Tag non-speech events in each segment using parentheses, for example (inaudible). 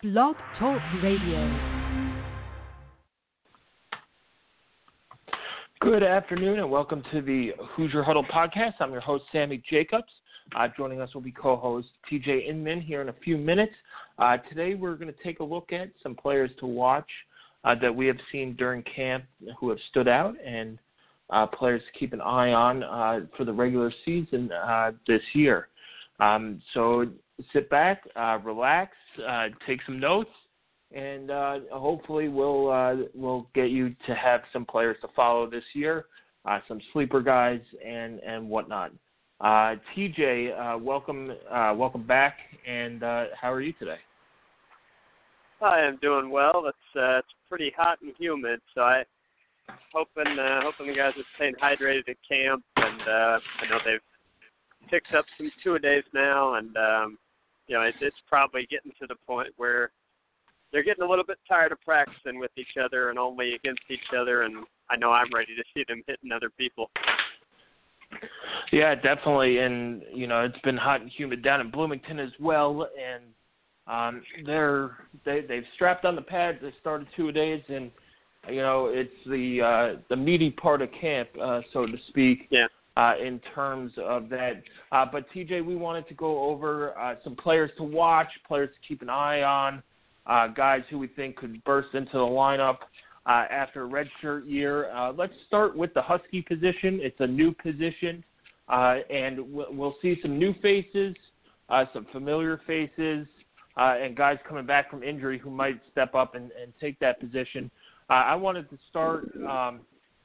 Blog Talk Radio. Good afternoon and welcome to the Hoosier Huddle podcast. I'm your host, Sammy Jacobs. Uh, joining us will be co host TJ Inman here in a few minutes. Uh, today we're going to take a look at some players to watch uh, that we have seen during camp who have stood out and uh, players to keep an eye on uh, for the regular season uh, this year. Um, so sit back, relax, uh, take some notes, and uh, hopefully we'll uh, we'll get you to have some players to follow this year, uh, some sleeper guys and and whatnot. Uh, TJ, uh, welcome welcome back, and how are you today? Hi, I'm doing well. It's it's pretty hot and humid, so I hoping hoping the guys are staying hydrated at camp, and I know they've picked up some two a days now, and um, you know, it's, it's probably getting to the point where they're getting a little bit tired of practicing with each other and only against each other. And I know I'm ready to see them hitting other people. Yeah, definitely. And you know, it's been hot and humid down in Bloomington as well, and um, they're they they've strapped on the pads. They started two days, and you know, it's the uh, the meaty part of camp, uh, so to speak. Yeah uh, in terms of that. Uh, but TJ, we wanted to go over uh, some players to watch, players to keep an eye on, uh, guys who we think could burst into the lineup uh, after a redshirt year. Uh, let's start with the Husky position. It's a new position, and we'll see some new faces, some familiar faces, and guys coming back from injury who might step up and, and take that position. I wanted to start. Um,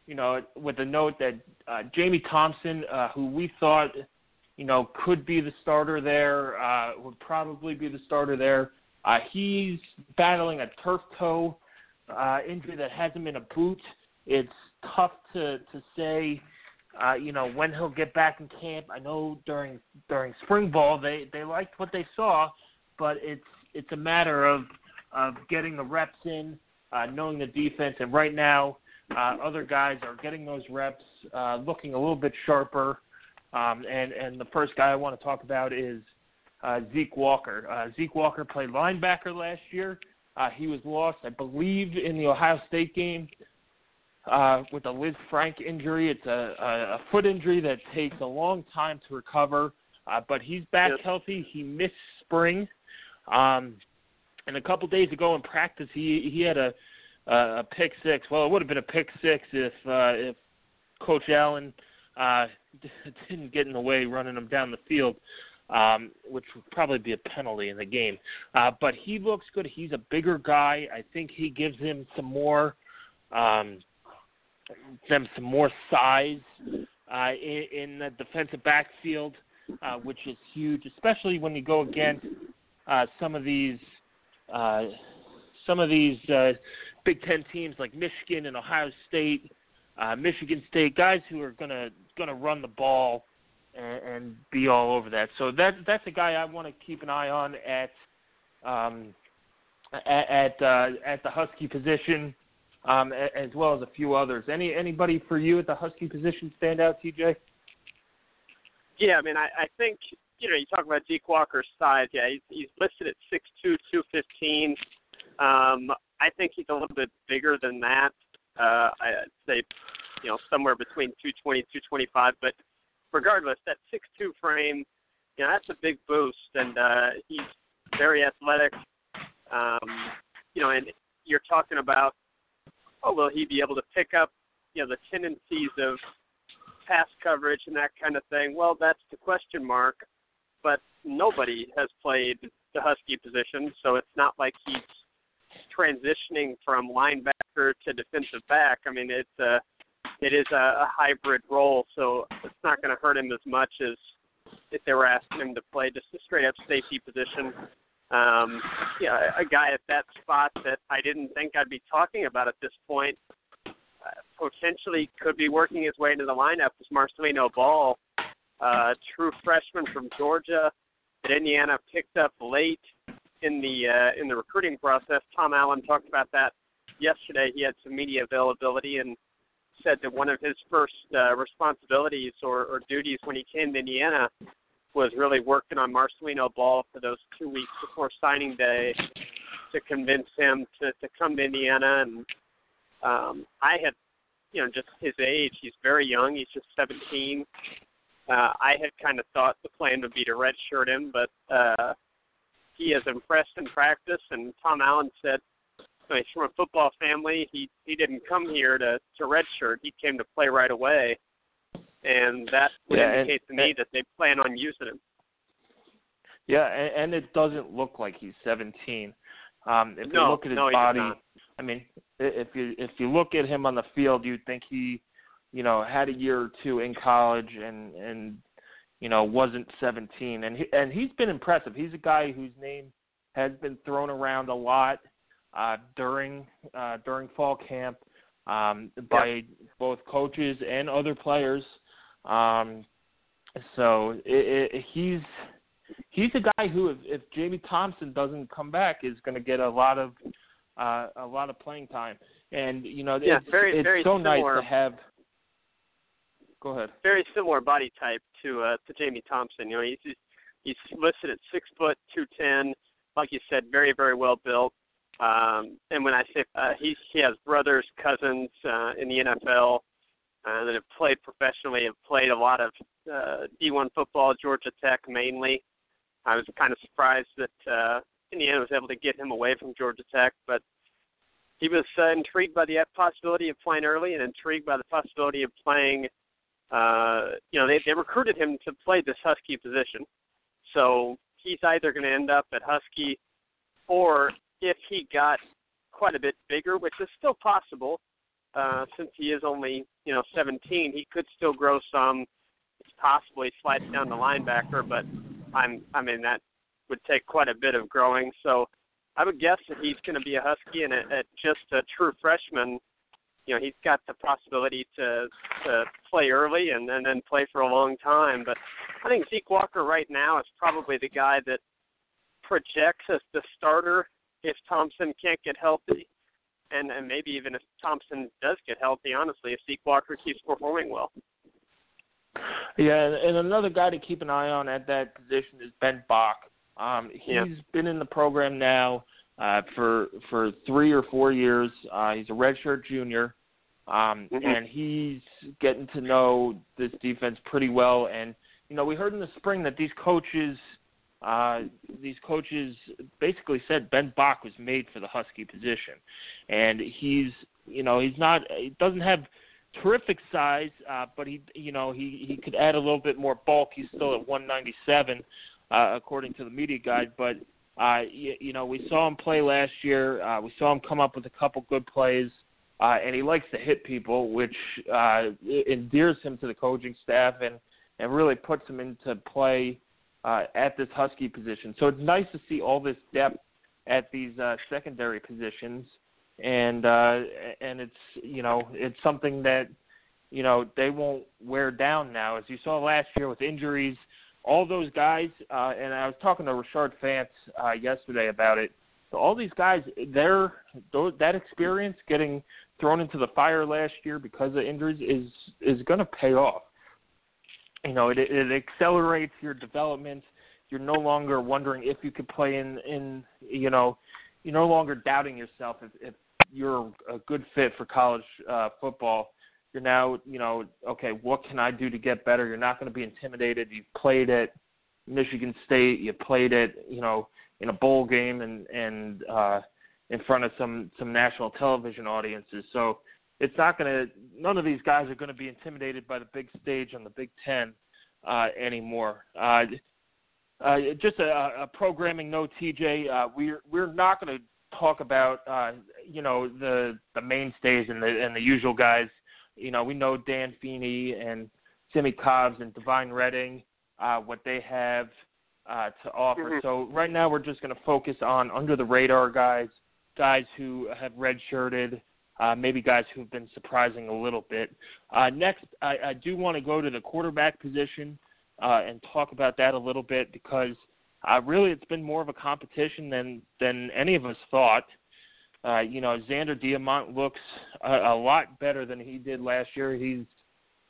you know, with a note that uh, Jamie Thompson, uh, who we thought, you know, could be the starter there, uh, would probably be the starter there. Uh, he's battling a turf toe uh, injury that has him in a boot. It's tough to to say, uh, you know, when he'll get back in camp. I know during during spring ball they they liked what they saw, but it's it's a matter of of getting the reps in, uh, knowing the defense, and right now uh, other guys are getting those reps, uh, looking a little bit sharper. Um, and and the first guy I want to talk about is uh, Zeke Walker. Uh, Zeke Walker played linebacker last year. Uh, he was lost, I believe, in the Ohio State game uh, with a Lisfranc injury. It's a, a, a foot injury that takes a long time to recover, uh, but he's back yes. healthy. He missed spring, um, and a couple days ago in practice, he he had a uh, a pick six. Well, it would have been a pick six if uh, if Coach Allen uh, (laughs) didn't get in the way running him down the field, um, which would probably be a penalty in the game. Uh, but he looks good. He's a bigger guy. I think he gives him some more um, them some more size uh, in, in the defensive backfield, uh, which is huge, especially when you go against uh, some of these. Uh, some of these uh, Big Ten teams like Michigan and Ohio State, uh, Michigan State, guys who are gonna gonna run the ball and, and be all over that. So that that's a guy I want to keep an eye on at um, at at, uh, at the Husky position, um, as well as a few others. Any anybody for you at the Husky position stand out, TJ? Yeah, I mean, I, I think you know you talk about Zeke Walker's size. Yeah, he's, he's listed at six two, two fifteen. Um, I think he's a little bit bigger than that. Uh, I'd say, you know, somewhere between 220 225. But regardless, that 6'2 frame, you know, that's a big boost, and uh, he's very athletic. Um, you know, and you're talking about, oh, will he be able to pick up, you know, the tendencies of pass coverage and that kind of thing? Well, that's the question mark. But nobody has played the Husky position, so it's not like he's transitioning from linebacker to defensive back. I mean, it's a it is a, a hybrid role, so it's not going to hurt him as much as if they were asking him to play just a straight up safety position. Um, know, a guy at that spot that I didn't think I'd be talking about at this point, uh, potentially could be working his way into the lineup is Marcelino Ball, uh, true freshman from Georgia that Indiana picked up late in the uh, in the recruiting process. Tom Allen talked about that yesterday. He had some media availability and said that one of his first uh, responsibilities or, or duties when he came to Indiana was really working on Marcelino Ball for those two weeks before signing day to convince him to, to come to Indiana. And um, I had, you know, just his age. He's very young. He's just 17. Uh, I had kind of thought the plan would be to redshirt him, but uh, he has impressed in practice. And Tom Allen said he's from a football family. He he didn't come here to to redshirt. He came to play right away and that would yeah, indicate and, to me that they plan on using him. Yeah, and, and it doesn't look like he's 17. Um, if no, you look at his no, body, I mean, if you if you look at him on the field, you'd think he, you know, had a year or two in college and and you know wasn't 17, and he, and he's been impressive. He's a guy whose name has been thrown around a lot uh, during uh, during fall camp um, by yeah. both coaches and other players. Um, so it, it, he's he's a guy who, if, if Jamie Thompson doesn't come back, is going to get a lot of uh, a lot of playing time. And you know, yeah, it's, very, it's very so similar. nice to have. Go ahead. Very similar body type to uh, to Jamie Thompson. You know, he's he's listed at six foot two ten. Like you said, very very well built. Um, and when I say uh, he he has brothers, cousins uh, in the NFL uh, that have played professionally, have played a lot of uh, D1 football, Georgia Tech mainly. I was kind of surprised that uh, Indiana was able to get him away from Georgia Tech, but he was uh, intrigued by the possibility of playing early and intrigued by the possibility of playing. Uh, you know, they, they recruited him to play this Husky position, so he's either going to end up at Husky, or if he got quite a bit bigger, which is still possible, uh, since he is only you know 17, he could still grow some. He slides down to linebacker, but I'm I mean that would take quite a bit of growing. So I would guess that he's going to be a Husky, and at just a true freshman, you know he's got the possibility to to play early and, and then play for a long time. But I think Zeke Walker right now is probably the guy that projects as the starter if Thompson can't get healthy and and maybe even if Thompson does get healthy, honestly, if Zeke Walker keeps performing well. Yeah, and another guy to keep an eye on at that position is Ben Bach. Um, he's yeah. been in the program now uh, for for three or four years. Uh, he's a redshirt junior, um, mm-hmm. and he's getting to know this defense pretty well. And you know, we heard in the spring that these coaches uh, these coaches basically said Ben Bach was made for the Husky position, and he's you know he's not he doesn't have terrific size, uh, but he you know he he could add a little bit more bulk. He's still at 197 uh, according to the media guide, but uh, you, you know we saw him play last year. Uh, we saw him come up with a couple good plays. Uh, and he likes to hit people, which uh, endears him to the coaching staff and and really puts him into play uh, at this Husky position. So it's nice to see all this depth at these uh, secondary positions, and uh, and it's you know it's something that you know they won't wear down now. As you saw last year with injuries, all those guys, uh, and I was talking to Rashard Fant uh, yesterday about it. So all these guys, their that experience getting thrown into the fire last year because of injuries is is going to pay off you know, it, it accelerates your development. You're no longer wondering if you could play in, in you know, you're no longer doubting yourself if, if you're a good fit for college uh, football. You're now, you know, okay, what can I do to get better? You're not going to be intimidated. You've played at Michigan State. You played it, you know, in a bowl game and and uh, in front of some some national television audiences. So it's not going to. None of these guys are going to be intimidated by the big stage on the Big Ten uh, anymore. Uh, uh, just a, a programming note, TJ. Uh, we're we're not going to talk about uh, you know the the mainstays and the and the usual guys. You know, we know Dan Feeney and Simmie Cobbs and Devine Redding, uh, what they have uh, to offer. Mhm. So right now we're just going to focus on under the radar guys, guys who have redshirted, uh, maybe guys who've been surprising a little bit. Uh, next, I, I do want to go to the quarterback position uh, and talk about that a little bit because uh, really it's been more of a competition than than any of us thought. Uh, you know, Zander Diamont looks a, a lot better than he did last year. He's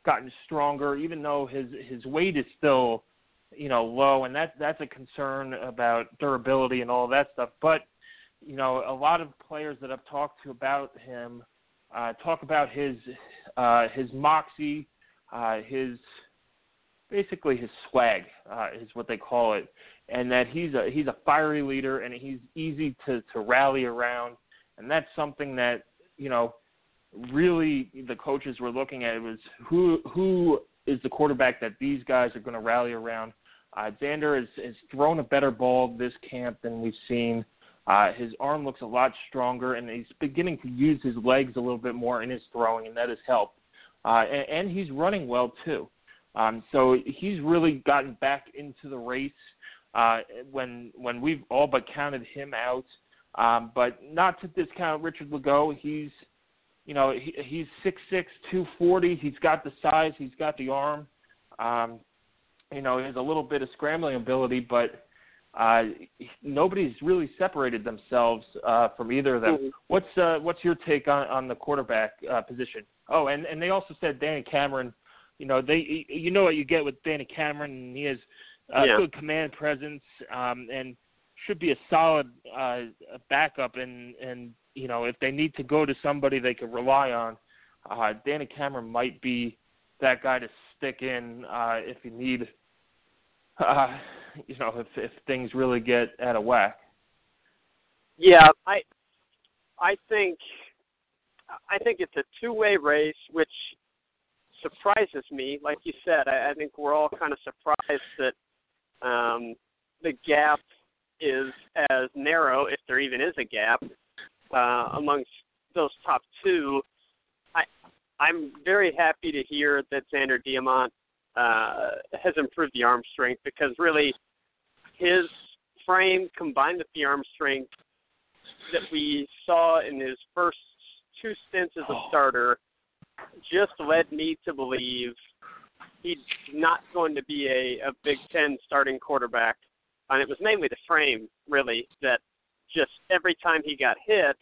gotten stronger, even though his his weight is still, you know, low, and that that's a concern about durability and all that stuff. But you know, a lot of players that I've talked to about him uh, talk about his uh, his moxie, uh, his basically his swag uh, is what they call it, and that he's a he's a fiery leader and he's easy to to rally around, and that's something that you know really the coaches were looking at was who who is the quarterback that these guys are going to rally around. Uh, Zander has, has thrown a better ball this camp than we've seen. Uh, his arm looks a lot stronger, and he's beginning to use his legs a little bit more in his throwing, and that has helped. Uh, and, and he's running well too. Um, so he's really gotten back into the race uh, when when we've all but counted him out. Um, but not to discount Richard Lagow. He's you know he, he's six six two forty. He's got the size. He's got the arm. Um, you know, he has a little bit of scrambling ability, but uh, nobody's really separated themselves uh, from either of them. Mhm. What's uh, what's your take on, on the quarterback uh, position? Oh, and and they also said Danny Cameron. You know, they you know what you get with Danny Cameron. And he has uh, Yeah. good command presence um, and should be a solid uh, backup. And and you know, if they need to go to somebody they could rely on, uh, Danny Cameron might be that guy to stick in uh, if you need. Uh, you know, if if things really get out of whack. Yeah, I I think I think it's a two-way race, which surprises me. Like you said, I, I think we're all kind of surprised that um, the gap is as narrow, if there even is a gap, uh, amongst those top two. I I'm very happy to hear that Zander Diamont uh, has improved the arm strength because really his frame combined with the arm strength that we saw in his first two stints as a starter just led me to believe he's not going to be a, a Big Ten starting quarterback. And it was mainly the frame, really, that just every time he got hit,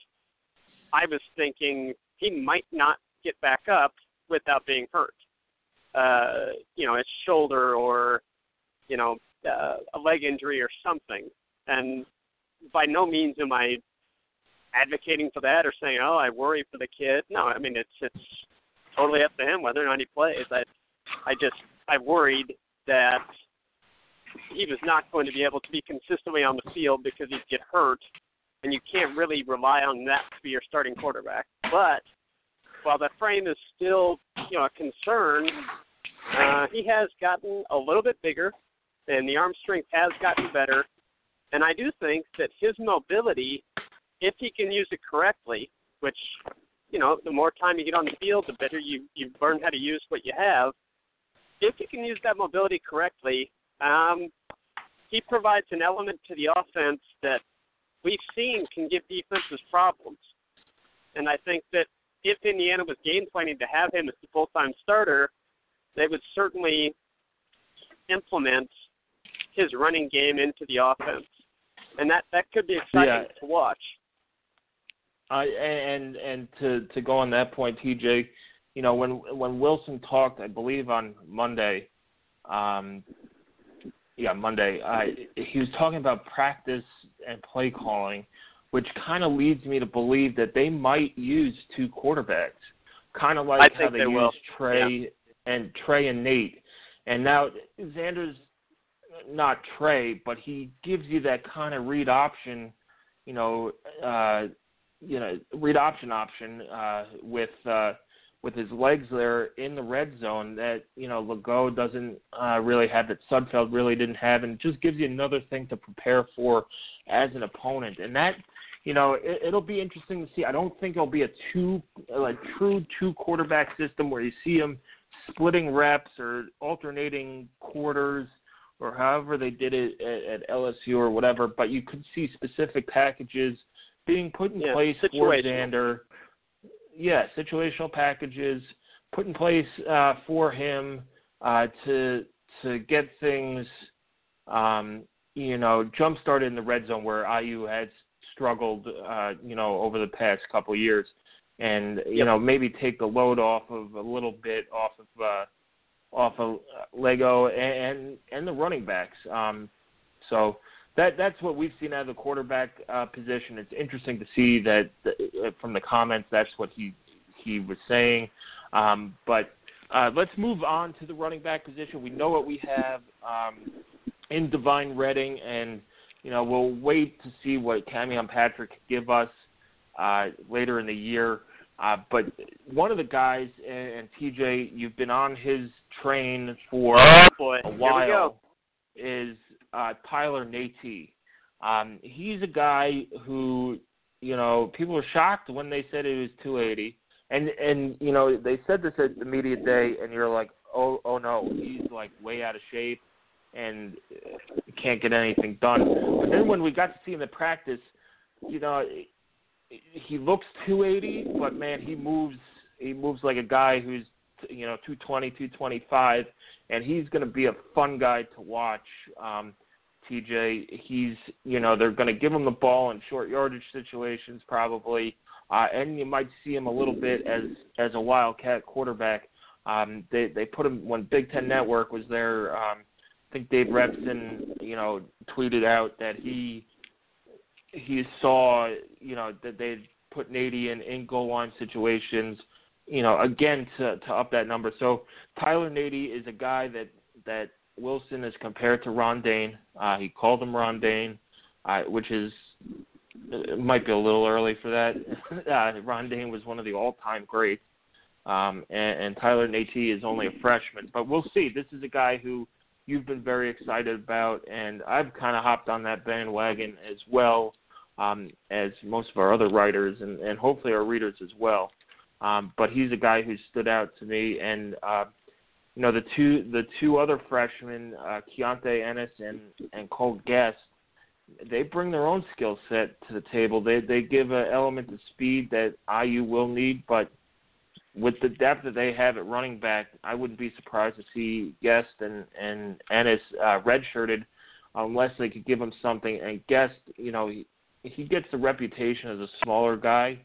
I was thinking he might not get back up without being hurt. Uh, you know, his shoulder or, you know, uh, a leg injury or something. And by no means am I advocating for that or saying, "Oh, I worry for the kid." No, I mean it's it's totally up to him whether or not he plays. I I just I worried that he was not going to be able to be consistently on the field because he'd get hurt, and you can't really rely on that to be your starting quarterback. But while the frame is still you know a concern, uh, he has gotten a little bit bigger, and the arm strength has gotten better. And I do think that his mobility, if he can use it correctly, which you know, the more time you get on the field, the better you you learn how to use what you have. If you can use that mobility correctly, um, he provides an element to the offense that we've seen can give defenses problems. And I think that if Indiana was game planning to have him as the full time starter, they would certainly implement his running game into the offense. And that, that could be exciting Yeah. to watch. Uh, and and to to go on that point, TJ, you know when when Wilson talked, I believe on Monday, um, yeah Monday, uh, he was talking about practice and play calling, which kind of leads me to believe that they might use two quarterbacks, kind of like how they, they will. Trey and Trey and Nate, and now Zander's not Trey, but he gives you that kind of read option, you know. Uh, you know read option option uh, with uh, with his legs there in the red zone that you know Lagow doesn't uh, really have that Sudfeld really didn't have, and just gives you another thing to prepare for as an opponent, and that you know it, it'll be interesting to see. I don't think it'll be a two like true two quarterback system where you see him splitting reps or alternating quarters or however they did it at, at LSU or whatever, but you could see specific packages being put in yeah, place for Zander. Yeah, situational packages put in place uh, for him uh, to to get things, um, you know, jump started in the red zone where IU had struggled, uh, you know, over the past couple years, and you yep. know maybe take the load off of a little bit off of uh, off of Lagow and and the running backs. Um, so that that's what we've seen out of the quarterback uh, position. It's interesting to see that uh, from the comments that's what he he was saying. Um, but uh, let's move on to the running back position. We know what we have um, in Devine Redding, and you know we'll wait to see what Camion Patrick give us uh, later in the year. Uh, but one of the guys, and, and TJ, you've been on his train for oh, boy. a while, is uh, Tyler Natee. Um, he's a guy who, you know, people were shocked when they said it was 280, and and you know they said this at the media day, and you're like, oh oh no, he's like way out of shape and can't get anything done. But then when we got to see him at practice, you know, he looks 280, but man, he moves he moves like a guy who's you know 220, 225, and he's going to be a fun guy to watch. Um, TJ, he's you know they're going to give him the ball in short yardage situations probably, uh, and you might see him a little bit as as a wildcat quarterback. Um, they they put him when Big Ten Network was there. Um, I think Dave Repson, you know, tweeted out that he he saw, you know, that they put Natee in in goal line situations, you know, again to to up that number. So Tyler Natee is a guy that that Wilson is compared to Ron Dayne. Uh, he called him Ron Dayne, uh, which is it might be a little early for that. (laughs) uh, Ron Dayne was one of the all-time greats, um, and, and Tyler Natee is only a freshman. But we'll see. This is a guy who you've been very excited about, and I've kind of hopped on that bandwagon as well um, as most of our other writers and, and hopefully our readers as well. Um, but he's a guy who stood out to me, and uh, you know the two the two other freshmen, uh, Keontae Ennis and and Cole Gest, they bring their own skill set to the table. They they give an element of speed that IU will need, but with the depth that they have at running back, I wouldn't be surprised to see Gest and and Ennis uh, redshirted unless they could give him something. And Gest, you know, he, he gets the reputation as a smaller guy,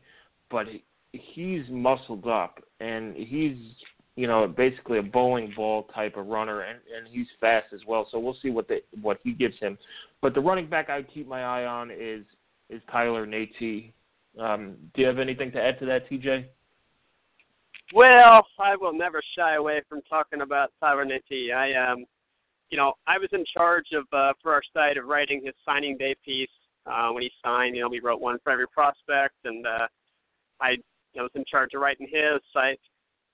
but he, he's muscled up and he's you know basically a bowling ball type of runner and and he's fast as well. So we'll see what the what he gives him. But the running back I keep my eye on is is Tyler Natee. Um, do you have anything to add to that, TJ? Well, I will never shy away from talking about Tyler Natee. I um, you know, I was in charge of uh, for our site of writing his signing day piece uh, when he signed. You know, we wrote one for every prospect, and uh, I, I was in charge of writing his. I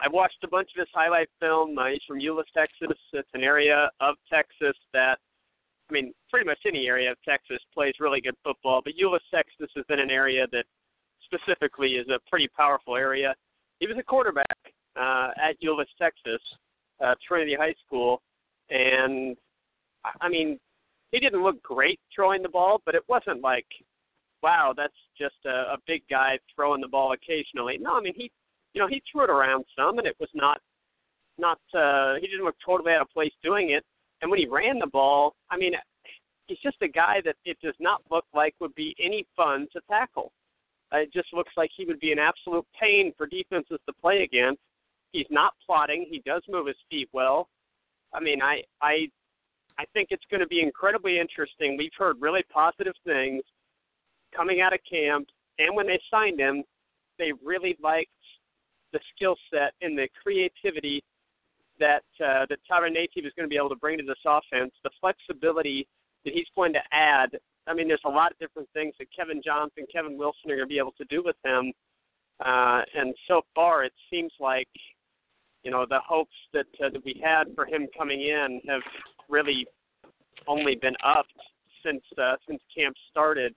I watched a bunch of his highlight film. Uh, he's from Euless, Texas. It's an area of Texas that, I mean, pretty much any area of Texas plays really good football. But Euless, Texas has been an area that specifically is a pretty powerful area. He was a quarterback uh, at Euless, Texas, uh, Trinity High School, and I mean, he didn't look great throwing the ball, but it wasn't like, wow, that's just a, a big guy throwing the ball occasionally. No, I mean he, you know, he threw it around some, and it was not, not. uh He didn't look totally out of place doing it. And when he ran the ball, I mean, he's just a guy that it does not look like would be any fun to tackle. Uh, it just looks like he would be an absolute pain for defenses to play against. He's not plotting. He does move his feet well. I mean, I I I think it's going to be incredibly interesting. We've heard really positive things coming out of camp, and when they signed him, they really liked the skill set and the creativity that uh, that Tyler Natee was going to be able to bring to this offense, the flexibility that he's going to add. I mean, there's a lot of different things that Kevin Johnson, Kevin Wilson are going to be able to do with him. Uh, and so far, it seems like you know the hopes that uh, that we had for him coming in have really only been upped since uh, since camp started.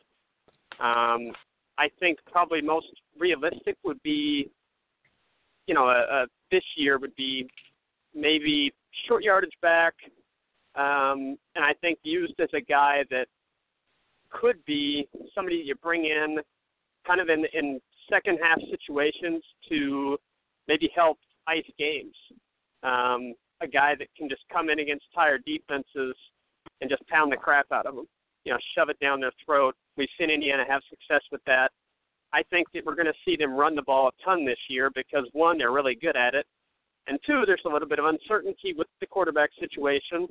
Um, I think probably most realistic would be, you know, a, a, this year would be maybe short yardage back, um, and I think used as a guy that could be somebody you bring in kind of in in second half situations to maybe help ice games. Um, a guy that can just come in against tired defenses and just pound the crap out of them. You know, shove it down their throat. We've seen Indiana have success with that. I think that we're going to see them run the ball a ton this year because one, they're really good at it, and two, there's a little bit of uncertainty with the quarterback situation.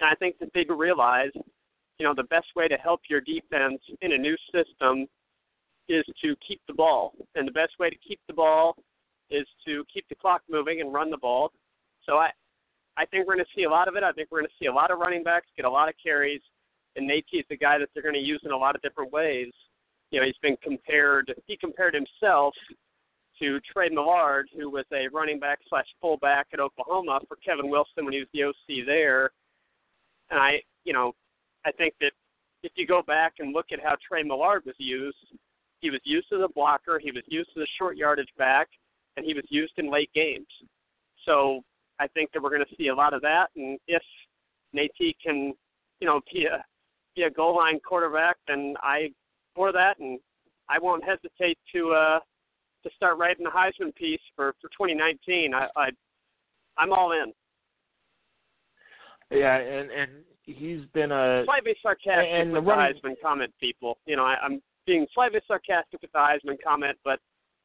And I think that they realize, you know, the best way to help your defense in a new system is to keep the ball, and the best way to keep the ball is to keep the clock moving and run the ball. So I, I think we're going to see a lot of it. I think we're going to see a lot of running backs get a lot of carries, and Nate is the guy that they're going to use in a lot of different ways. You know, he's been compared. He compared himself to Trey Millard, who was a running back slash fullback at Oklahoma for Kevin Wilson when he was the OC there. And I, you know, I think that if you go back and look at how Trey Millard was used, he was used as a blocker, he was used as a short yardage back, and he was used in late games. So I think that we're going to see a lot of that. And if Nate can, you know, be a be a goal line quarterback, then I for that, and I won't hesitate to uh, to start writing the Heisman piece for for 2019. I, I I'm all in. Yeah, and and he's been a slightly sarcastic and with the, running, Heisman comment, people. You know, I, I'm being slightly sarcastic with the Heisman comment, but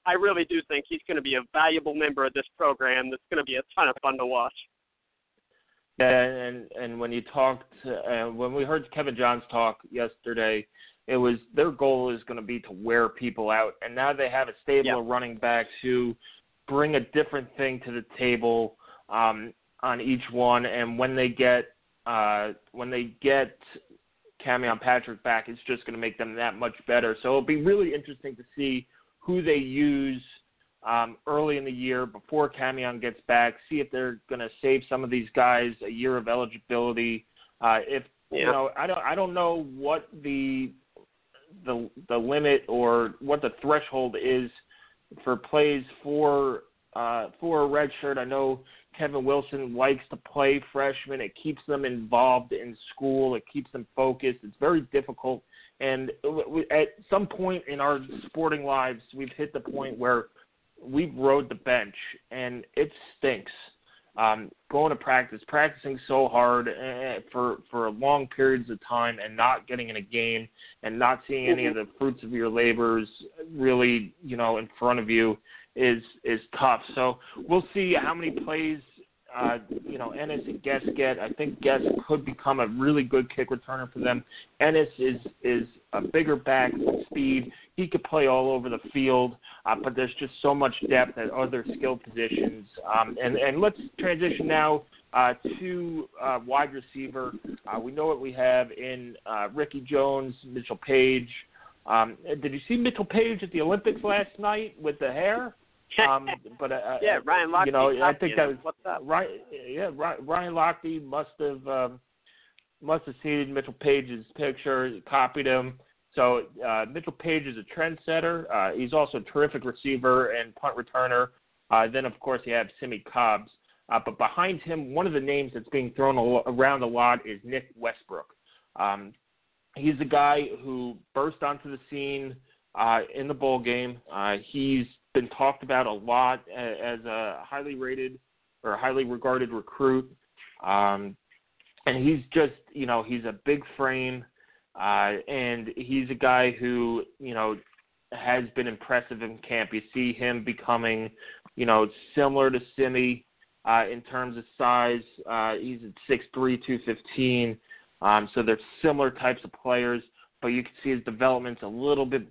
I really do think he's going to be a valuable member of this program. That's going to be a ton of fun to watch. Yeah, and and when you talked, uh, when we heard Kevin Johns talk yesterday, it was their goal is going to be to wear people out, and now they have a stable yeah. of running backs who bring a different thing to the table um, on each one, and when they get uh, when they get Camion Patrick back, it's just going to make them that much better. So it'll be really interesting to see who they use um, early in the year before Camion gets back. See if they're going to save some of these guys a year of eligibility. Uh, if yeah. you know, I don't, I don't know what the the the limit or what the threshold is for plays for uh, for a red shirt. I know Kevin Wilson likes to play freshmen. It keeps them involved in school. It keeps them focused. It's very difficult. And at some point in our sporting lives, we've hit the point where we've rode the bench, and it stinks. Um, going to practice, practicing so hard uh, for for long periods of time, and not getting in a game, and not seeing any of the fruits of your labors really, you know, in front of you is is tough. So we'll see how many plays uh, you know Ennis and Gest get. I think Gest could become a really good kick returner for them. Ennis is is a bigger back speed. He could play all over the field, uh, but there's just so much depth at other skill positions. Um, and and let's transition now uh, to uh, wide receiver. Uh, we know what we have in uh, Ricky Jones, Mitchell Page. Um, did you see Mitchell Page at the Olympics last night with the hair? Um, (laughs) but uh, yeah, Ryan Lochte. You know, I think that was what's up? Right. Yeah, Ryan Lochte must have um, must have seen Mitchell Page's picture, copied him. So uh, Mitchell Page is a trendsetter. Uh, he's also a terrific receiver and punt returner. Uh, then, of course, you have Simmie Cobbs. Uh, but behind him, one of the names that's being thrown around a lot is Nick Westbrook. Um, he's a guy who burst onto the scene uh, in the bowl game. Uh, he's been talked about a lot as a highly rated or highly regarded recruit. Um, and he's just, you know, he's a big frame, uh, and he's a guy who, you know, has been impressive in camp. You see him becoming, you know, similar to Simmie uh, in terms of size. Uh, he's at six three, two fifteen. Um, so they're similar types of players, but you can see his development's a little bit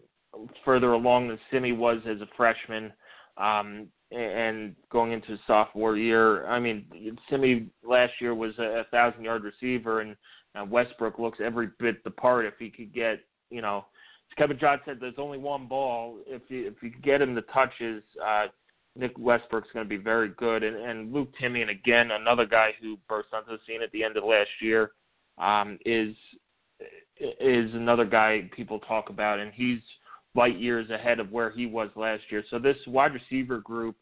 further along than Simmie was as a freshman. Um, and going into his sophomore year, I mean, Simmie last year was a, thousand yard receiver, and uh, Westbrook looks every bit the part. If he could get, you know, as Kevin John said, there's only one ball. If you if you could get him the touches, uh, Nick Westbrook's going to be very good. And, and Luke Timian, again, another guy who burst onto the scene at the end of last year, um, is is another guy people talk about, and he's light years ahead of where he was last year. So this wide receiver group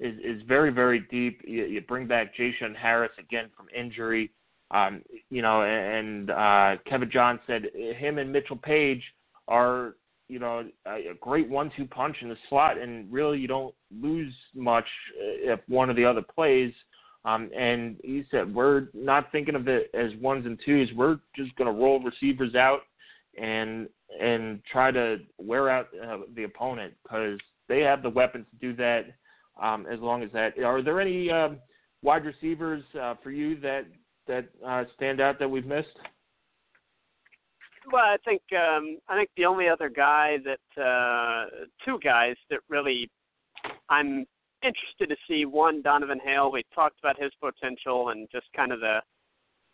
is is very very deep. You, you bring back J-Shun Harris again from injury. Um, you know, and uh, Kevin John said him and Mitchell Page are you know a great one-two punch in the slot, and really you don't lose much if one or the other plays. Um, and he said we're not thinking of it as ones and twos. We're just going to roll receivers out and and try to wear out uh, the opponent because they have the weapons to do that. Um, as long as that, are there any um, wide receivers uh, for you that that uh, stand out that we've missed? Well, I think um, I think the only other guy that uh, two guys that really I'm interested to see one Donovan Hale. We talked about his potential and just kind of the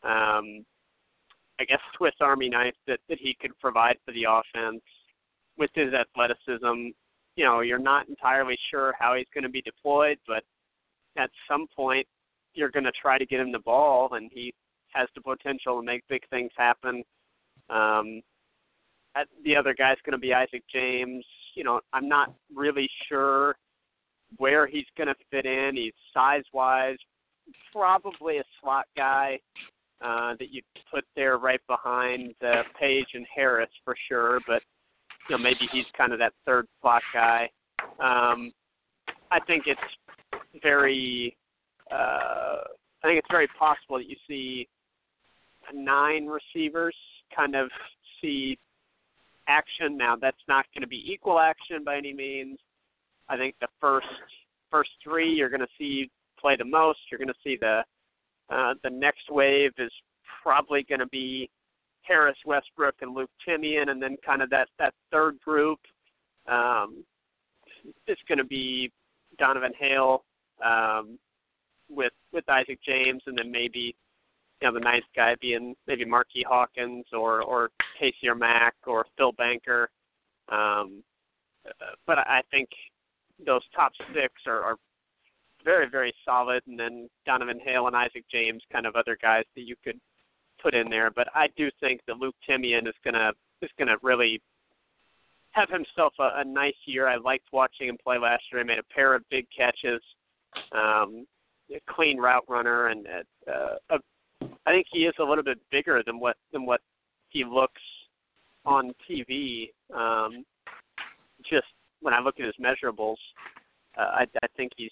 um, I guess Swiss Army knife that that he could provide for the offense with his athleticism. You know, you're not entirely sure how he's going to be deployed, but at some point you're going to try to get him the ball, and he has the potential to make big things happen. Um, the other guy's going to be Isaac James. You know, I'm not really sure where he's going to fit in. He's size wise, probably a slot guy uh, that you put there right behind uh, Page and Harris for sure. But you know, maybe he's kind of that third slot guy. Um, I think it's very. Uh, I think it's very possible that you see nine receivers kind of see action. Now that's not going to be equal action by any means. I think the first first three you're going to see play the most. You're going to see the uh, the next wave is probably going to be Harris, Westbrook, and Luke Timian, and then kind of that that third group um, is going to be Donovan Hale um, with with Isaac James, and then maybe you know the ninth guy being maybe Marquis Hawkins or or Casey or Mack or Phil Banker. Um, but I think those top six are, are very very solid, and then Donovan Hale and Isaac James, kind of other guys that you could put in there. But I do think that Luke Timian is gonna is gonna really have himself a, a nice year. I liked watching him play last year. He made a pair of big catches, um, a clean route runner, and uh, think he is a little bit bigger than what than what he looks on TV. Um, just when I look at his measurables, uh, I, I think he's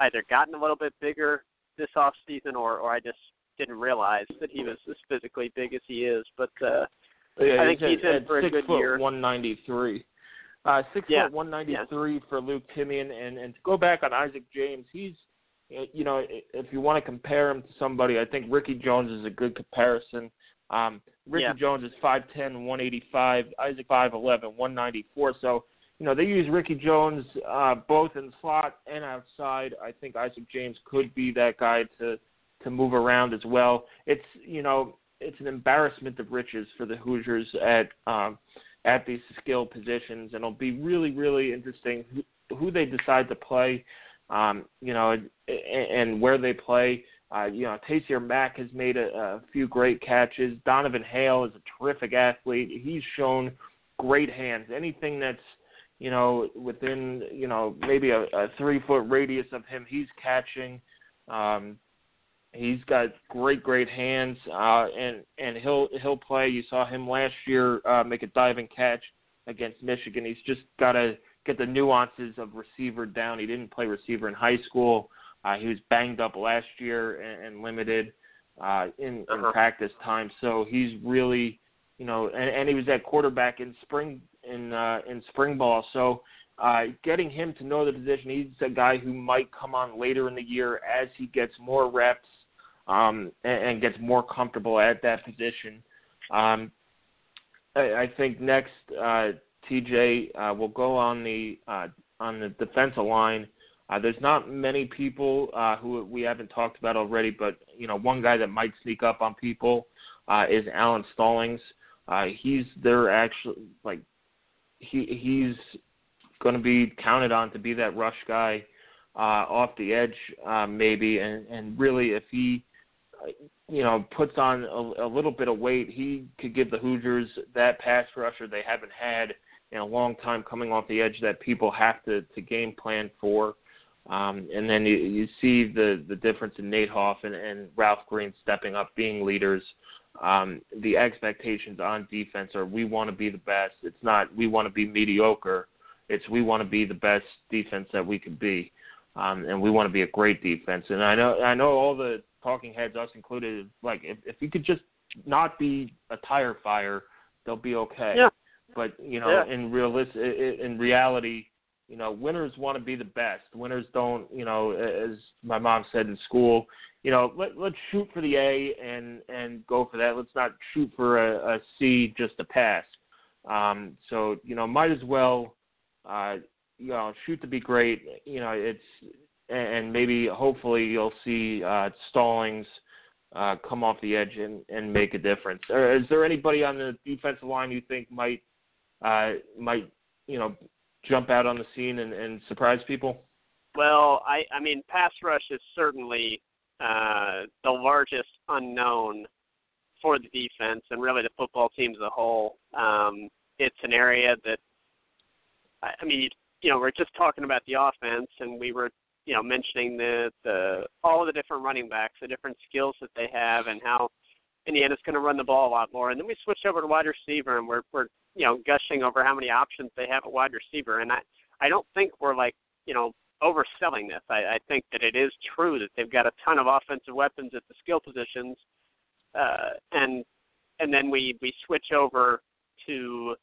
either gotten a little bit bigger this off season, or or I just didn't realize that he was as physically big as he is. But uh, yeah, I think he's, he's in for a good foot year. One ninety three. Uh, six Yeah, foot one ninety three for Luke Timian, and and to go back on Isaac James, he's you know if you want to compare him to somebody, I think Ricky Jones is a good comparison. Um, Ricky Yeah. Jones is five ten, one eighty five. Isaac five eleven, one ninety four. So you know they use Ricky Jones uh, both in slot and outside. I think Isaac James could be that guy to to move around as well. It's you know it's an embarrassment of riches for the Hoosiers at um, at these skill positions, and it'll be really really interesting who, who they decide to play. Um, you know, and, and where they play. Uh, you know, Taysir Mack has made a, a few great catches. Donovan Hale is a terrific athlete. He's shown great hands. Anything that's you know within you know maybe a, a three foot radius of him, he's catching. Um, he's got great great hands, uh, and and he'll he'll play. You saw him last year uh, make a diving catch against Michigan. He's just got to get the nuances of receiver down. He didn't play receiver in high school. Uh, he was banged up last year and, and limited uh, in, Uh-huh. in practice time. So he's really, you know, and, and he was at quarterback in spring in uh, in spring ball. So uh, getting him to know the position, he's a guy who might come on later in the year as he gets more reps um, and, and gets more comfortable at that position. Um, I, I think next, uh, TJ uh, will go on the uh, on the defensive line. Uh, there's not many people uh, who we haven't talked about already, but you know one guy that might sneak up on people uh, is Alan Stallings. Uh, he's there actually like he he's going to be counted on to be that rush guy uh, off the edge uh, maybe, and and really if he uh, you know puts on a, a little bit of weight, he could give the Hoosiers that pass rusher they haven't had in a long time coming off the edge that people have to to game plan for. Um, and then you, you see the the difference in Nate Hoff and, and Ralph Green stepping up, being leaders. Um, the expectations on defense are we want to be the best. It's not we want to be mediocre. It's we want to be the best defense that we can be, um, and we want to be a great defense. And I know I know all the talking heads, us included, like if if you could just not be a tire fire, they'll be okay. Yeah. But you know, Yeah. in realist in reality, you know, winners want to be the best. Winners don't, you know, as my mom said in school, you know, let let's shoot for the A and and go for that. Let's not shoot for a, a C just to pass. Um, so you know, might as well, uh, you know, shoot to be great. You know, it's and maybe hopefully you'll see uh, Stallings uh, come off the edge and, and make a difference. Is there anybody on the defensive line you think might uh, might you know jump out on the scene and, and surprise people? Well, I I mean, pass rush is certainly uh, the largest unknown for the defense and really the football team as a whole. Um, it's an area that I I mean, you know, we're just talking about the offense, and we were, you know, mentioning the the all of the different running backs, the different skills that they have, and how Indiana's going to run the ball a lot more. And then we switch over to wide receiver, and we're we're you know gushing over how many options they have at wide receiver. And I I don't think we're like you know overselling this. I, I think that it is true that they've got a ton of offensive weapons at the skill positions, uh, and and then we we switch over to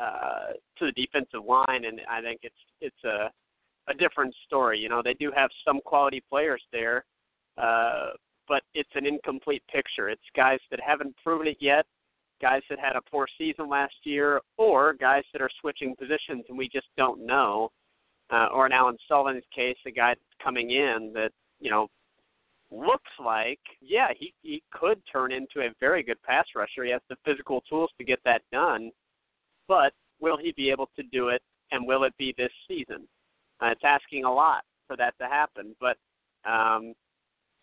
uh, to the defensive line, and I think it's it's a a different story. You know, they do have some quality players there, uh, but it's an incomplete picture. It's guys that haven't proven it yet, guys that had a poor season last year, or guys that are switching positions and we just don't know. Uh, or in Alan Sullivan's case, a guy coming in that you know looks like, yeah, he he could turn into a very good pass rusher. He has the physical tools to get that done, but will he be able to do it? And will it be this season? Uh, it's asking a lot for that to happen. But um,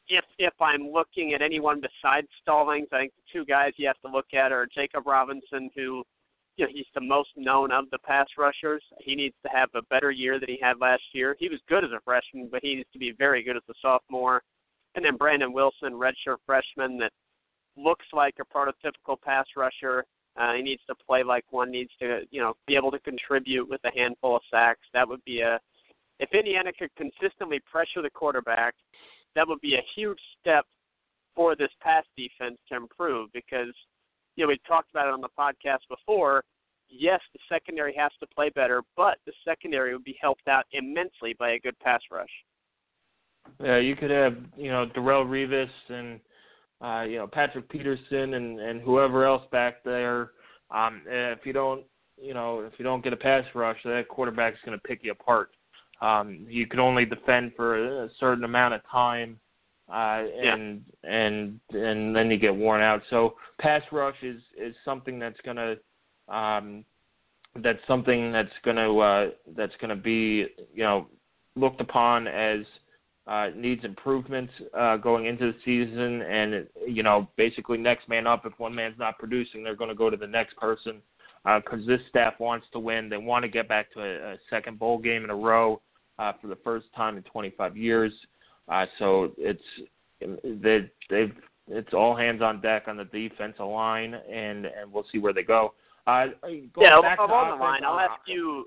if if I'm looking at anyone besides Stallings, I think the two guys you have to look at are Jacob Robinson, who you know, he's the most known of the pass rushers. He needs to have a better year than he had last year. He was good as a freshman, but he needs to be very good as a sophomore. And then Brandon Wilson, redshirt freshman, that looks like a prototypical pass rusher. Uh, he needs to play like one. Needs to, you know, be able to contribute with a handful of sacks. That would be a. If Indiana could consistently pressure the quarterback, that would be a huge step for this pass defense to improve because you know, we talked about it on the podcast before. Yes, the secondary has to play better, but the secondary would be helped out immensely by a good pass rush. Yeah, you could have you know Darrelle Revis and uh, you know Patrick Peterson and and whoever else back there. Um, if you don't you know if you don't get a pass rush, that quarterback's going to pick you apart. Um, you can only defend for a certain amount of time, uh, and yeah. and and then you get worn out. So pass rush is is something that's going to um, that's something that's to uh, that's to be you know looked upon as uh, needs improvement uh, going into the season, and you know basically next man up. If one man's not producing, they're going to go to the next person because uh, this staff wants to win. They want to get back to a, a second bowl game in a row uh, for the first time in 25 years. Uh, so it's they they've it's all hands on deck on the defensive line, and and we'll see where they go. Uh, yeah, back along to the line, I'll ask you.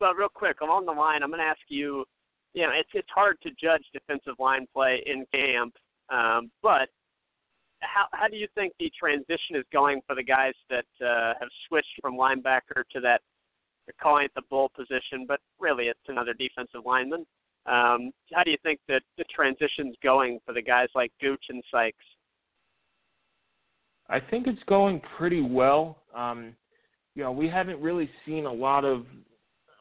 Well, real quick, along the line, I'm going to ask you. You know, it's it's hard to judge defensive line play in camp, um, but how how do you think the transition is going for the guys that uh, have switched from linebacker to that? They're calling it the bull position, but really it's another defensive lineman. Um, how do you think that the transition's going for the guys like Gooch and Sykes? I think it's going pretty well. Um, you know, we haven't really seen a lot of.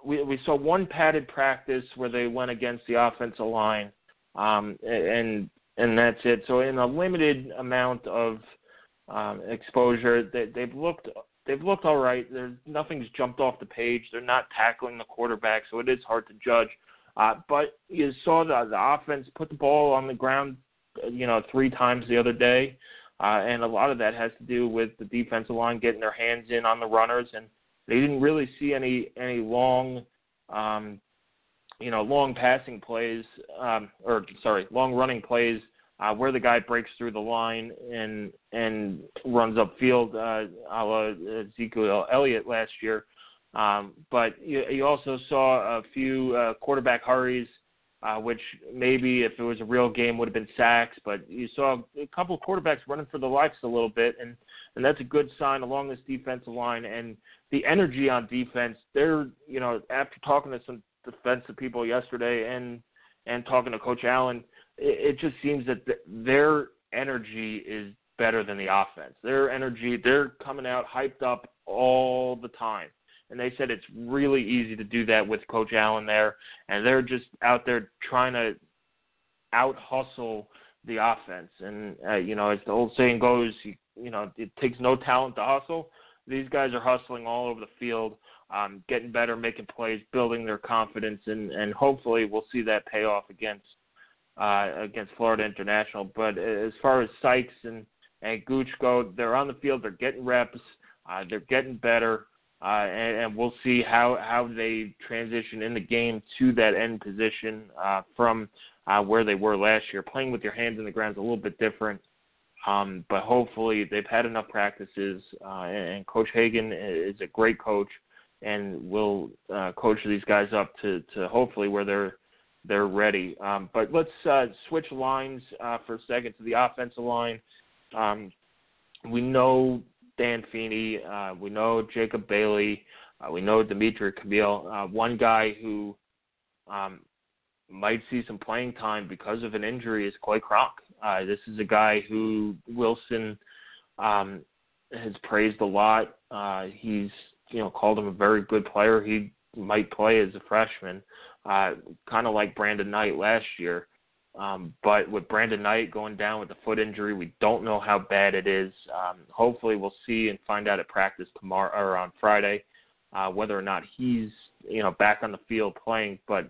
We we saw one padded practice where they went against the offensive line, um, and and that's it. So in a limited amount of um, exposure, they, they've looked they've looked all right. There's nothing's jumped off the page. They're not tackling the quarterback, so it is hard to judge. Uh, but you saw the the offense put the ball on the ground, you know, three times the other day, uh, and a lot of that has to do with the defensive line getting their hands in on the runners, and they didn't really see any any long, um, you know, long passing plays, um, or sorry, long running plays uh, where the guy breaks through the line and and runs upfield, uh, a la Ezekiel Elliott last year. Um, but you, you also saw a few uh, quarterback hurries, uh, which maybe if it was a real game would have been sacks. But you saw a couple of quarterbacks running for the lives a little bit, and and that's a good sign along this defensive line and the energy on defense. They're you know after talking to some defensive people yesterday and and talking to Coach Allen, it, just seems that the, their energy is better than the offense. Their energy, they're coming out hyped up all the time. And they said it's really easy to do that with Coach Allen there, and they're just out there trying to out hustle the offense. And uh, you know, as the old saying goes, you, you know, it takes no talent to hustle. These guys are hustling all over the field, um, getting better, making plays, building their confidence, and and hopefully we'll see that pay off against uh, against Florida International. But as far as Sykes and and Gooch go, they're on the field, they're getting reps, uh, they're getting better, uh, and, and we'll see how how they transition in the game to that end position uh, from uh, where they were last year. Playing with your hands in the ground is a little bit different. Um, but hopefully they've had enough practices, uh, and, Coach Hagen is a great coach, and will uh, coach these guys up to, to hopefully where they're they're ready. Um, but let's uh, switch lines uh, for a second to the offensive line. Um, we know Dan Feeney, uh, we know Jacob Bailey, uh, we know Dimitri Camiel. Uh, one guy who um, might see some playing time because of an injury is Coy Cronk. Uh, this is a guy who Wilson um, has praised a lot. He's you know called him a very good player. He might play as a freshman, uh, kind of like Brandon Knight last year. Um, but with Brandon Knight going down with the foot injury, we don't know how bad it is. Um, hopefully, we'll see and find out at practice tomorrow or on Friday uh, whether or not he's you know back on the field playing. But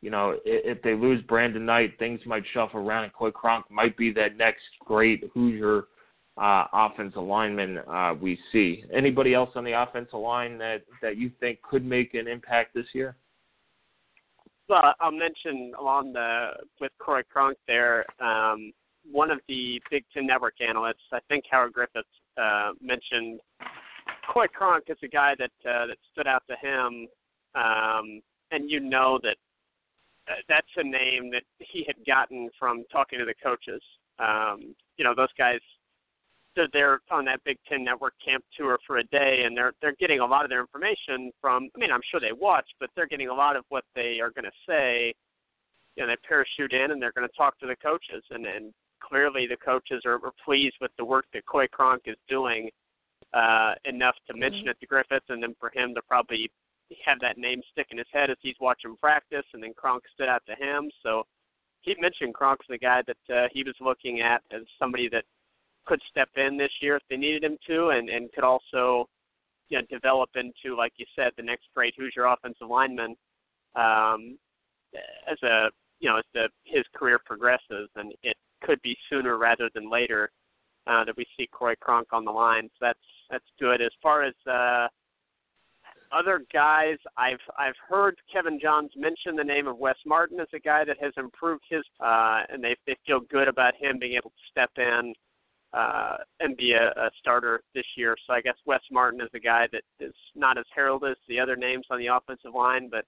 you know, if, if they lose Brandon Knight, things might shuffle around, and Coy Cronk might be that next great Hoosier uh, offensive lineman uh, we see. Anybody else on the offensive line that that you think could make an impact this year? Well, I'll mention along the with Corey Cronk there. Um, one of the Big Ten Network analysts, I think Howard Griffiths, uh, mentioned Corey Cronk is a guy that uh, that stood out to him, um, and you know that uh, that's a name that he had gotten from talking to the coaches. Um, you know, those guys they're there on that Big Ten Network camp tour for a day, and they're they're getting a lot of their information from. I mean, I'm sure they watch, but they're getting a lot of what they are going to say. You know, they parachute in and they're going to talk to the coaches, and and clearly the coaches are, are pleased with the work that Coy Cronk is doing. Uh, enough to mention mm-hmm. it to Griffiths, and then for him to probably have that name stick in his head as he's watching practice, and then Cronk stood out to him. So he mentioned Cronk's the guy that uh, he was looking at as somebody that could step in this year if they needed him to, and and could also you know develop into like you said the next great Hoosier offensive lineman um, as a you know as the his career progresses, and it could be sooner rather than later uh, that we see Coy Cronk on the line. So that's that's good. As far as uh, other guys, I've I've heard Kevin Johns mention the name of Wes Martin as a guy that has improved his, uh, and they they feel good about him being able to step in uh, and be a, a starter this year. So I guess Wes Martin is a guy that is not as heralded as the other names on the offensive line, but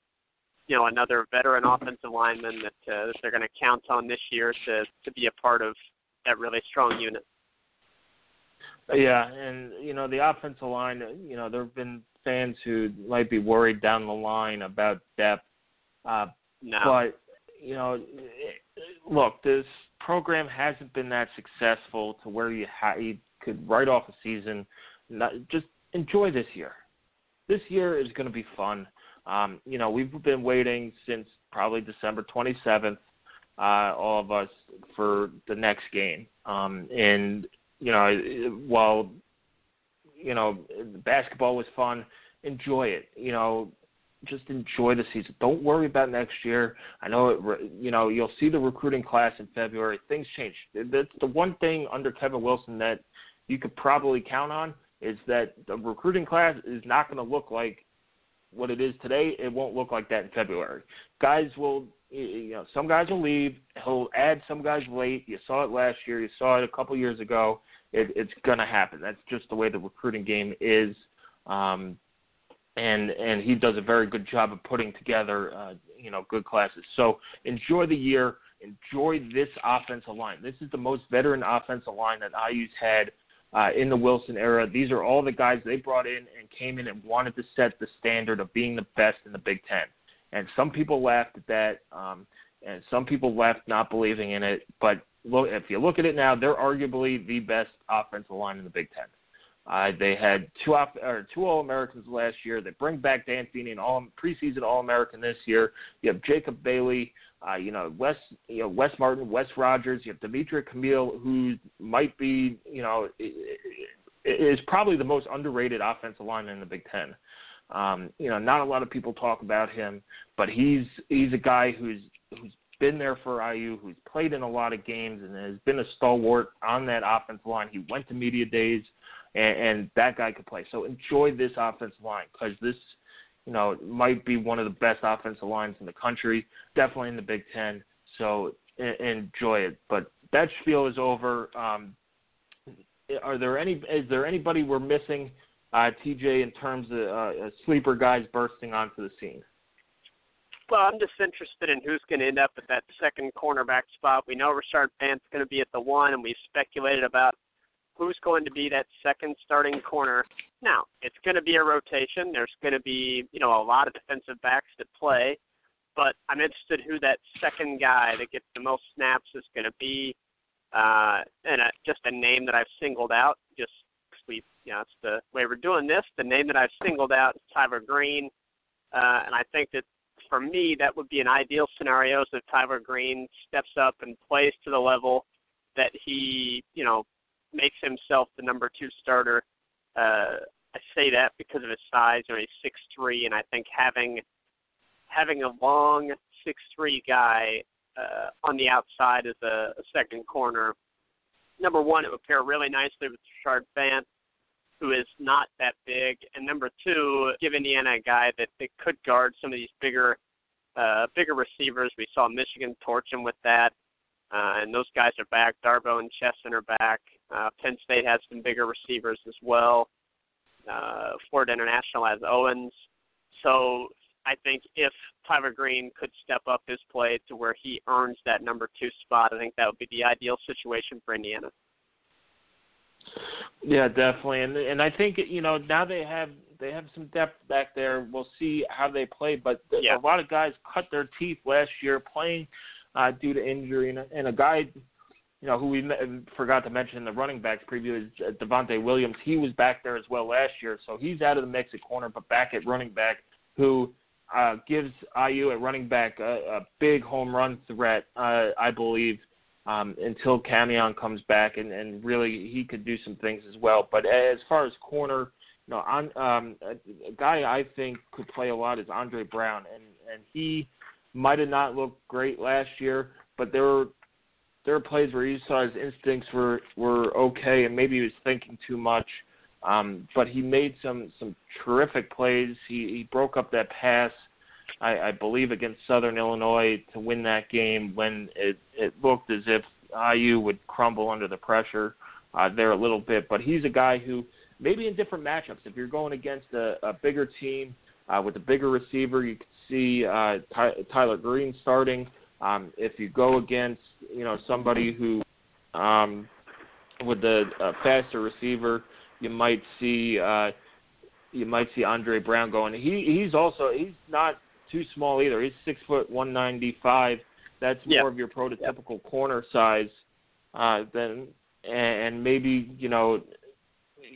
you know another veteran offensive lineman that, uh, that they're going to count on this year to to be a part of that really strong unit. Yeah, and you know the offensive line. You know there have been fans who might be worried down the line about depth. Uh, no. But you know, look, this program hasn't been that successful to where you, ha- you could write off a season. Not, just enjoy this year. This year is going to be fun. Um, you know, we've been waiting since probably December 27th, uh, all of us, for the next game. Um, and you know, while you know basketball was fun, enjoy it. You know, just enjoy the season. Don't worry about next year. I know it. You know, you'll see the recruiting class in February. Things change. That's the one thing under Kevin Wilson that you could probably count on is that the recruiting class is not going to look like what it is today, it won't look like that in February. Guys will, you know, some guys will leave. He'll add some guys late. You saw it last year. You saw it a couple years ago. It, it's going to happen. That's just the way the recruiting game is. Um, and and he does a very good job of putting together, uh, you know, good classes. So enjoy the year. Enjoy this offensive line. This is the most veteran offensive line that IU's had uh, in the Wilson era. These are all the guys they brought in and came in and wanted to set the standard of being the best in the Big Ten. And some people laughed at that, um, and some people left not believing in it. But look, if you look at it now, they're arguably the best offensive line in the Big Ten. Uh, they had two off, or two All Americans last year. They bring back Dan Feeney, an all preseason All American this year. You have Jacob Bailey, uh, you know Wes, you know Wes Martin, Wes Rogers. You have Demetri Camiel, who might be, you know, is probably the most underrated offensive line in the Big Ten. Um, you know, not a lot of people talk about him, but he's he's a guy who's who's been there for IU, who's played in a lot of games, and has been a stalwart on that offensive line. He went to media days and, and that guy could play. So enjoy this offensive line because this, you know, might be one of the best offensive lines in the country, definitely in the Big Ten. So enjoy it. But that spiel is over. Um, are there any? Is there anybody we're missing, uh, TJ, in terms of uh, sleeper guys bursting onto the scene? Well, I'm just interested in who's going to end up at that second cornerback spot. We know Rashard Fant's going to be at the one, and we've speculated about who's going to be that second starting corner. Now, it's going to be a rotation. There's going to be, you know, a lot of defensive backs that play, but I'm interested who that second guy that gets the most snaps is going to be. Uh, and a, just a name that I've singled out, just we, you know, it's the way we're doing this. The name that I've singled out is Tyler Green, uh, and I think that for me that would be an ideal scenario is if Tyler Green steps up and plays to the level that he, you know, makes himself the number two starter. Uh, I say that because of his size. You know, he's six three, and I think having having a long six three guy uh, on the outside as a, a second corner, number one, it would pair really nicely with Rashard Fant, who is not that big, and number two, give Indiana a guy that, that could guard some of these bigger uh, bigger receivers. We saw Michigan torch him with that. Uh, and those guys are back. Darboh and Chesson are back. Uh, Penn State has some bigger receivers as well. Uh, Florida International has Owens. So I think if Tyler Green could step up his play to where he earns that number two spot, I think that would be the ideal situation for Indiana. Yeah, definitely, and and I think you know now they have they have some depth back there. We'll see how they play, but yeah. a lot of guys cut their teeth last year playing uh, due to injury, and, and a guy you know, who we forgot to mention in the running backs preview is uh, Devontae Williams. He was back there as well last year, so he's out of the mix at corner, but back at running back, who uh, gives IU at running back a, a big home run threat, uh, I believe, um, until Camion comes back, and, and really he could do some things as well. But as far as corner, you know, on, um, a, a guy I think could play a lot is Andre Brown, and and he might have not looked great last year, but there were there were plays where you saw his instincts were were okay, and maybe he was thinking too much. Um, but he made some some terrific plays. He he broke up that pass, I, I believe, against Southern Illinois to win that game when it it looked as if IU would crumble under the pressure uh, there a little bit. But he's a guy who maybe in different matchups, if you're going against a, a bigger team uh, with a bigger receiver, you could see uh, Ty, Tyler Green starting. Um, if you go against you know somebody who um, with the uh, faster receiver, you might see uh, you might see Andre Brown going. He he's also he's not too small either. He's six foot one ninety five. That's more yeah. of your prototypical yeah. corner size uh, than and maybe you know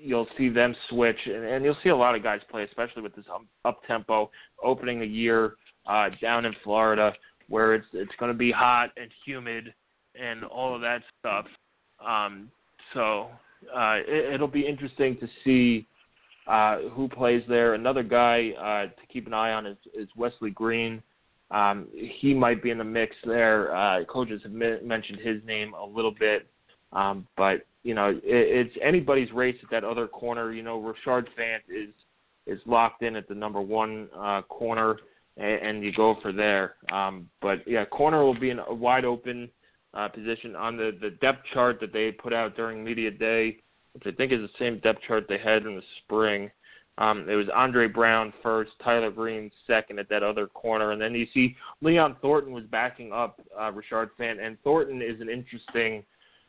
you'll see them switch and, and you'll see a lot of guys play, especially with this up tempo opening the year uh, down in Florida where it's it's going to be hot and humid and all of that stuff. Um, so uh, it, it'll be interesting to see uh, who plays there. Another guy uh, to keep an eye on is, is Wesley Green. Um, he might be in the mix there. Uh, coaches have mentioned his name a little bit, um, but you know it, it's anybody's race at that other corner. You know, Rashard Fant is is locked in at the number one uh, corner, and, and you go for there. Um, but yeah, corner will be in a wide open uh, position on the the depth chart that they put out during media day, which I think is the same depth chart they had in the spring. Um, it was Andre Brown first, Tyler Green second at that other corner, and then you see Leon Thornton was backing up uh, Rashard Fant, and Thornton is an interesting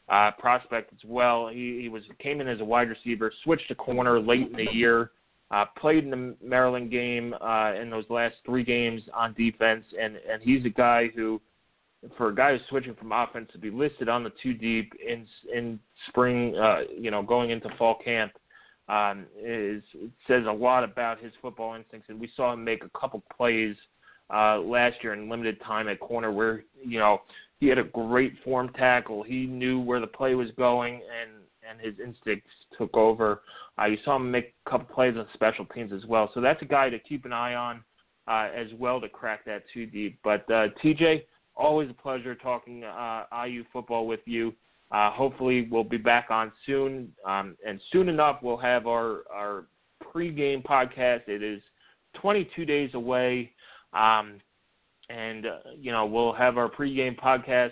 uh, prospect as well. He, he was came in as a wide receiver, switched to corner late in the year, uh, played in the Maryland game uh, in those last three games on defense, and and he's a guy who, for a guy who's switching from offense to be listed on the two deep in in spring, uh, you know, going into fall camp um, is it says a lot about his football instincts, and we saw him make a couple plays uh, last year in limited time at corner where you know he had a great form tackle. He knew where the play was going, and and his instincts took over. Uh, you saw him make a couple plays on special teams as well. So that's a guy to keep an eye on uh, as well to crack that two deep. But uh, TJ, always a pleasure talking uh, IU football with you. Uh, hopefully, we'll be back on soon, um, and soon enough, we'll have our our pregame podcast. It is 22 days away, um, and uh, you know we'll have our pregame podcast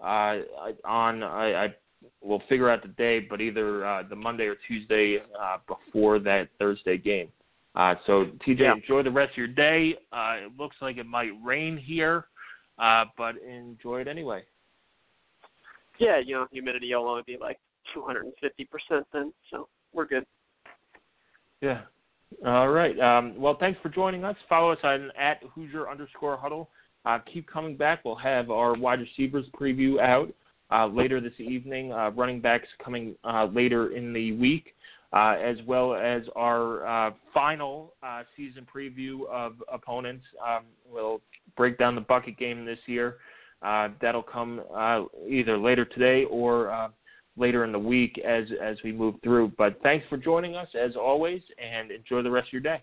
uh, on. I, I we'll figure out the day, but either uh, the Monday or Tuesday uh, before that Thursday game. Uh, so TJ, yeah. enjoy the rest of your day. Uh, it looks like it might rain here, uh, but enjoy it anyway yeah, you know, humidity will only be like 250% then, so we're good. Yeah. All right. Um, well, thanks for joining us. Follow us on at Hoosier underscore huddle. Uh, keep coming back. We'll have our wide receivers preview out uh, later this evening. Uh, running backs coming uh, later in the week, uh, as well as our uh, final season preview of opponents. Um, we'll break down the bucket game this year. Uh, that'll come uh, either later today or uh, later in the week as as we move through. But thanks for joining us as always, and enjoy the rest of your day.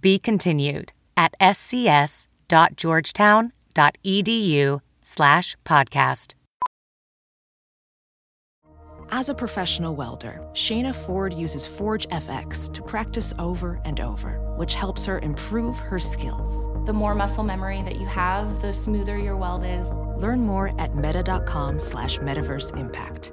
be continued at scs.georgetown.edu slash podcast. As a professional welder, Shayna Ford uses Forge FX to practice over and over, which helps her improve her skills. The more muscle memory that you have, the smoother your weld is. Learn more at meta.com slash metaverse impact.